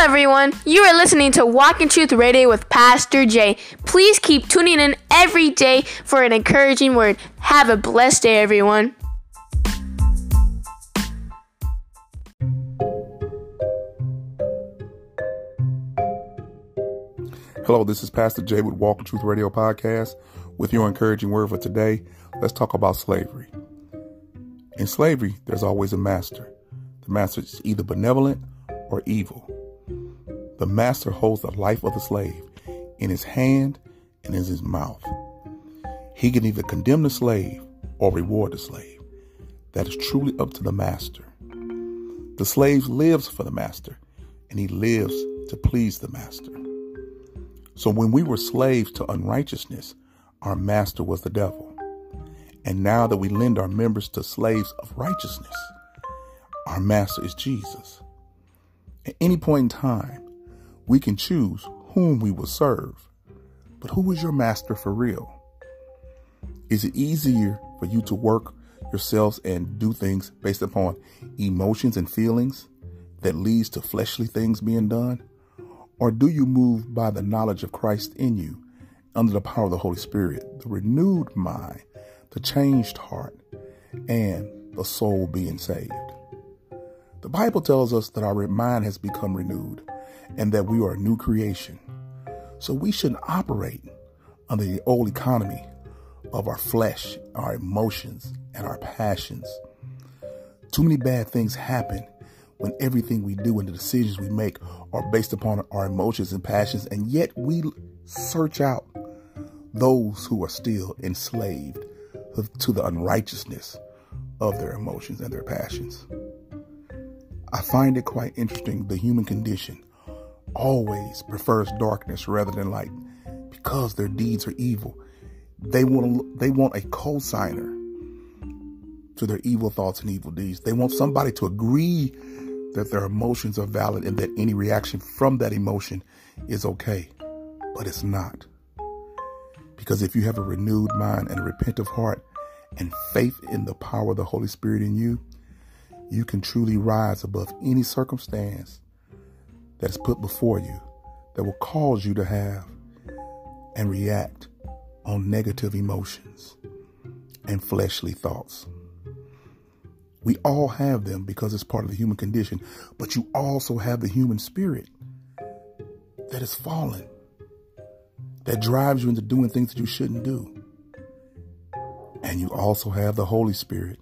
everyone. You are listening to Walk in Truth Radio with Pastor Jay. Please keep tuning in every day for an encouraging word. Have a blessed day, everyone. Hello, this is Pastor Jay with Walk in Truth Radio Podcast with your encouraging word for today. Let's talk about slavery. In slavery, there's always a master. The master is either benevolent or evil. The master holds the life of the slave in his hand and in his mouth. He can either condemn the slave or reward the slave. That is truly up to the master. The slave lives for the master, and he lives to please the master. So when we were slaves to unrighteousness, our master was the devil. And now that we lend our members to slaves of righteousness, our master is Jesus. At any point in time, we can choose whom we will serve. But who is your master for real? Is it easier for you to work yourselves and do things based upon emotions and feelings that leads to fleshly things being done? Or do you move by the knowledge of Christ in you under the power of the Holy Spirit, the renewed mind, the changed heart, and the soul being saved? The Bible tells us that our mind has become renewed and that we are a new creation. So we shouldn't operate under the old economy of our flesh, our emotions, and our passions. Too many bad things happen when everything we do and the decisions we make are based upon our emotions and passions, and yet we search out those who are still enslaved to the unrighteousness of their emotions and their passions. I find it quite interesting the human condition always prefers darkness rather than light because their deeds are evil. They want they want a co-signer to their evil thoughts and evil deeds. They want somebody to agree that their emotions are valid and that any reaction from that emotion is okay. But it's not. Because if you have a renewed mind and a repentant heart and faith in the power of the Holy Spirit in you, you can truly rise above any circumstance that is put before you that will cause you to have and react on negative emotions and fleshly thoughts. We all have them because it's part of the human condition, but you also have the human spirit that is fallen, that drives you into doing things that you shouldn't do. And you also have the Holy Spirit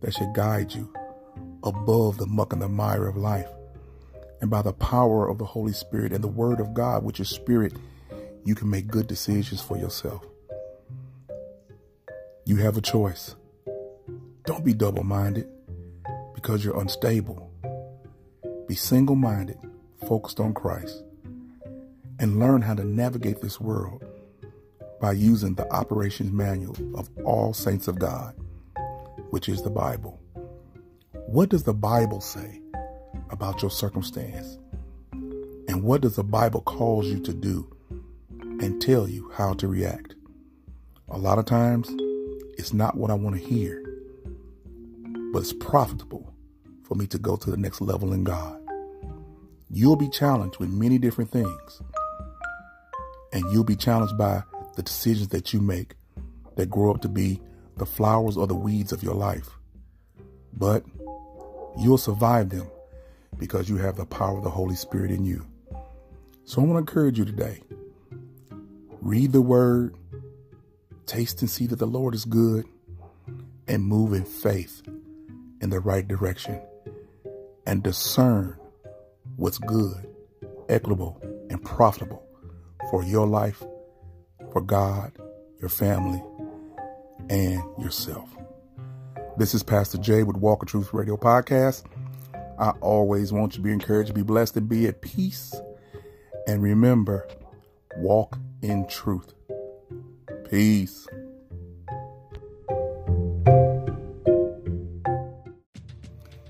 that should guide you above the muck and the mire of life and by the power of the Holy Spirit and the Word of God, which is Spirit, you can make good decisions for yourself. You have a choice. Don't be double minded because you're unstable. Be single minded, focused on Christ, and learn how to navigate this world by using the operations manual of all saints of God, which is the Bible. What does the Bible say about your circumstance? And what does the Bible calls you to do and tell you how to react? A lot of times, it's not what I want to hear, but it's profitable for me to go to the next level in God. You'll be challenged with many different things, and you'll be challenged by the decisions that you make that grow up to be the flowers or the weeds of your life. But you'll survive them because you have the power of the Holy Spirit in you. So I want to encourage you today. Read the word, taste and see that the Lord is good, and move in faith in the right direction and discern what's good, equitable, and profitable for your life, for God, your family, and yourself. This is Pastor Jay with Walk in Truth Radio Podcast. I always want you to be encouraged, be blessed, and be at peace. And remember, walk in truth. Peace.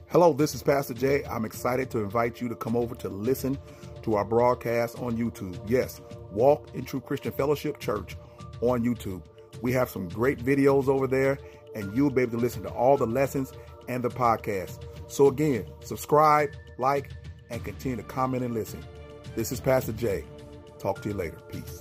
Hello, this is Pastor Jay. I'm excited to invite you to come over to listen to our broadcast on YouTube. Yes, Walk in Truth Christian Fellowship Church on YouTube. We have some great videos over there, and you'll be able to listen to all the lessons and the podcast. So, again, subscribe, like, and continue to comment and listen. This is Pastor Jay. Talk to you later. Peace.